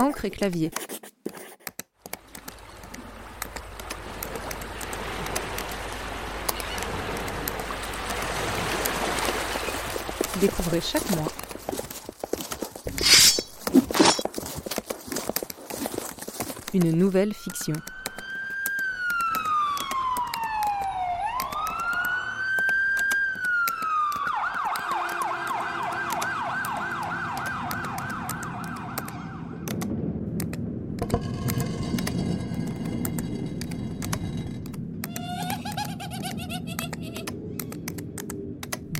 encre et clavier. Découvrez chaque mois une nouvelle fiction.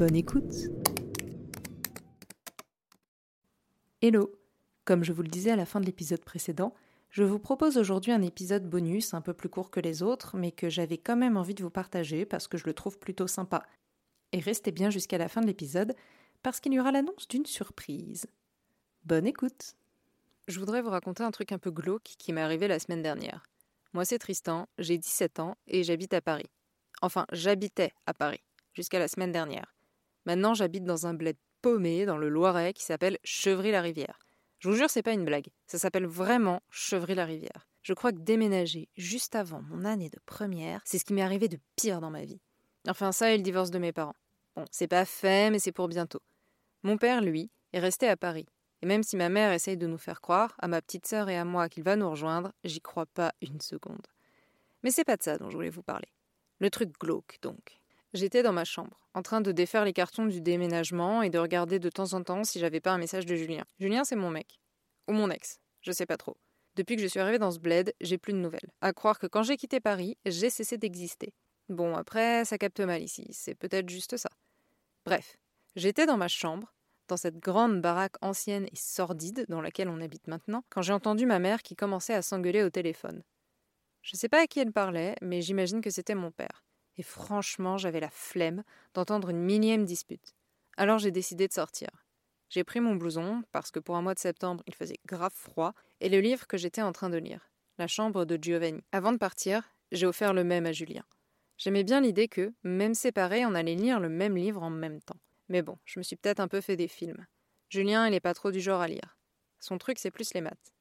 Bonne écoute. Hello. Comme je vous le disais à la fin de l'épisode précédent, je vous propose aujourd'hui un épisode bonus un peu plus court que les autres, mais que j'avais quand même envie de vous partager parce que je le trouve plutôt sympa. Et restez bien jusqu'à la fin de l'épisode parce qu'il y aura l'annonce d'une surprise. Bonne écoute. Je voudrais vous raconter un truc un peu glauque qui m'est arrivé la semaine dernière. Moi c'est Tristan, j'ai 17 ans et j'habite à Paris. Enfin, j'habitais à Paris jusqu'à la semaine dernière. Maintenant, j'habite dans un bled paumé dans le Loiret qui s'appelle Chevry-la-Rivière. Je vous jure, c'est pas une blague. Ça s'appelle vraiment Chevry-la-Rivière. Je crois que déménager juste avant mon année de première, c'est ce qui m'est arrivé de pire dans ma vie. Enfin, ça et le divorce de mes parents. Bon, c'est pas fait, mais c'est pour bientôt. Mon père, lui, est resté à Paris. Et même si ma mère essaye de nous faire croire, à ma petite sœur et à moi, qu'il va nous rejoindre, j'y crois pas une seconde. Mais c'est pas de ça dont je voulais vous parler. Le truc glauque, donc. J'étais dans ma chambre, en train de défaire les cartons du déménagement et de regarder de temps en temps si j'avais pas un message de Julien. Julien, c'est mon mec. Ou mon ex, je sais pas trop. Depuis que je suis arrivée dans ce bled, j'ai plus de nouvelles. À croire que quand j'ai quitté Paris, j'ai cessé d'exister. Bon, après, ça capte mal ici, c'est peut-être juste ça. Bref, j'étais dans ma chambre, dans cette grande baraque ancienne et sordide dans laquelle on habite maintenant, quand j'ai entendu ma mère qui commençait à s'engueuler au téléphone. Je sais pas à qui elle parlait, mais j'imagine que c'était mon père et franchement j'avais la flemme d'entendre une millième dispute. Alors j'ai décidé de sortir. J'ai pris mon blouson, parce que pour un mois de septembre il faisait grave froid, et le livre que j'étais en train de lire, La chambre de Giovanni. Avant de partir, j'ai offert le même à Julien. J'aimais bien l'idée que, même séparés, on allait lire le même livre en même temps. Mais bon, je me suis peut-être un peu fait des films. Julien, il est pas trop du genre à lire. Son truc, c'est plus les maths.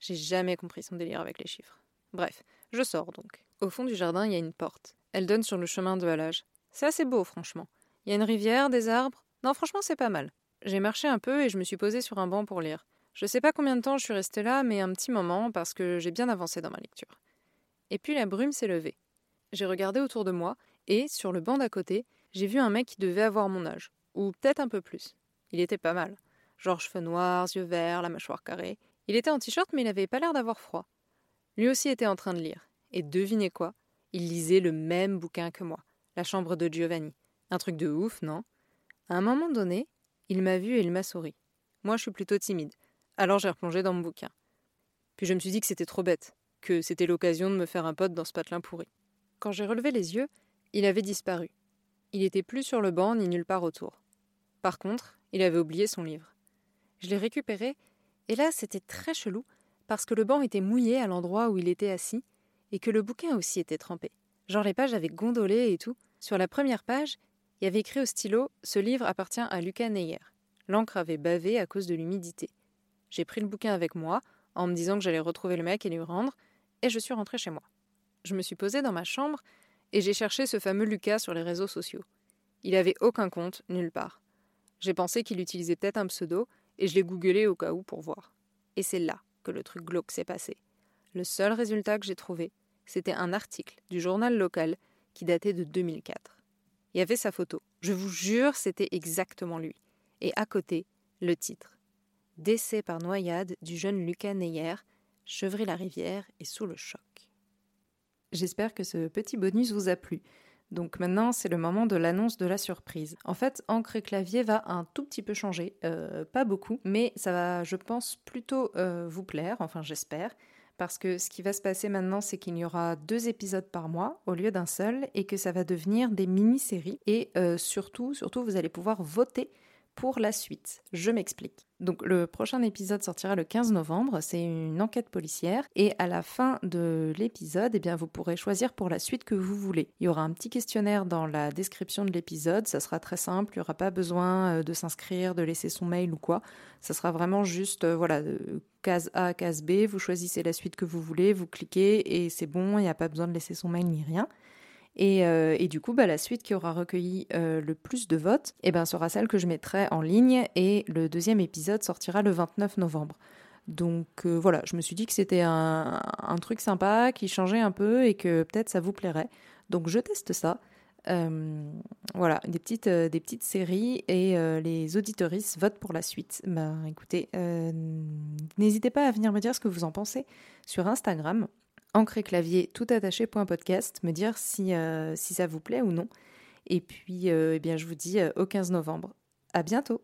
J'ai jamais compris son délire avec les chiffres. Bref, je sors donc. Au fond du jardin, il y a une porte. Elle donne sur le chemin de halage. C'est assez beau, franchement. Il y a une rivière, des arbres. Non, franchement, c'est pas mal. J'ai marché un peu et je me suis posée sur un banc pour lire. Je sais pas combien de temps je suis restée là, mais un petit moment parce que j'ai bien avancé dans ma lecture. Et puis la brume s'est levée. J'ai regardé autour de moi et, sur le banc d'à côté, j'ai vu un mec qui devait avoir mon âge, ou peut-être un peu plus. Il était pas mal. Genre cheveux noirs, yeux verts, la mâchoire carrée. Il était en t-shirt, mais il avait pas l'air d'avoir froid. Lui aussi était en train de lire. Et devinez quoi il lisait le même bouquin que moi, La chambre de Giovanni. Un truc de ouf, non? À un moment donné, il m'a vu et il m'a souri. Moi, je suis plutôt timide, alors j'ai replongé dans mon bouquin. Puis je me suis dit que c'était trop bête, que c'était l'occasion de me faire un pote dans ce patelin pourri. Quand j'ai relevé les yeux, il avait disparu. Il n'était plus sur le banc ni nulle part autour. Par contre, il avait oublié son livre. Je l'ai récupéré, et là c'était très chelou, parce que le banc était mouillé à l'endroit où il était assis, et que le bouquin aussi était trempé. Genre les pages avaient gondolé et tout. Sur la première page, il y avait écrit au stylo Ce livre appartient à Lucas Neyer. L'encre avait bavé à cause de l'humidité. J'ai pris le bouquin avec moi, en me disant que j'allais retrouver le mec et lui rendre, et je suis rentrée chez moi. Je me suis posée dans ma chambre et j'ai cherché ce fameux Lucas sur les réseaux sociaux. Il avait aucun compte, nulle part. J'ai pensé qu'il utilisait peut-être un pseudo et je l'ai googlé au cas où pour voir. Et c'est là que le truc glauque s'est passé. Le seul résultat que j'ai trouvé, c'était un article du journal local qui datait de 2004. Il y avait sa photo. Je vous jure, c'était exactement lui. Et à côté, le titre. Décès par noyade du jeune Lucas Neyer, Chevry-la-Rivière et sous le choc. J'espère que ce petit bonus vous a plu. Donc maintenant, c'est le moment de l'annonce de la surprise. En fait, Encre et Clavier va un tout petit peu changer, euh, pas beaucoup, mais ça va, je pense, plutôt euh, vous plaire, enfin j'espère parce que ce qui va se passer maintenant, c'est qu'il y aura deux épisodes par mois au lieu d'un seul et que ça va devenir des mini-séries. Et euh, surtout, surtout, vous allez pouvoir voter pour la suite. Je m'explique. Donc le prochain épisode sortira le 15 novembre, c'est une enquête policière et à la fin de l'épisode, eh bien vous pourrez choisir pour la suite que vous voulez. Il y aura un petit questionnaire dans la description de l'épisode, ça sera très simple, il n'y aura pas besoin euh, de s'inscrire, de laisser son mail ou quoi. Ça sera vraiment juste euh, voilà, case A, case B, vous choisissez la suite que vous voulez, vous cliquez et c'est bon, il n'y a pas besoin de laisser son mail ni rien. Euh, et, du coup, bah, la suite qui aura recueilli euh, le plus de votes eh ben, sera celle que je mettrai en ligne et le deuxième épisode sortira le 29 novembre. Donc euh, voilà, je me suis dit que c'était un, truc sympa, qui changeait un peu et que peut-être ça vous plairait. Donc je teste ça. voilà, des petites, des petites séries et les auditoristes votent pour la suite. Ben écoutez, n'hésitez pas à venir me dire ce que vous en pensez sur Instagram encre clavier tout attaché podcast, me dire si, euh, si ça vous plaît ou non. Et puis, euh, eh bien, je vous dis euh, au 15 novembre. À bientôt!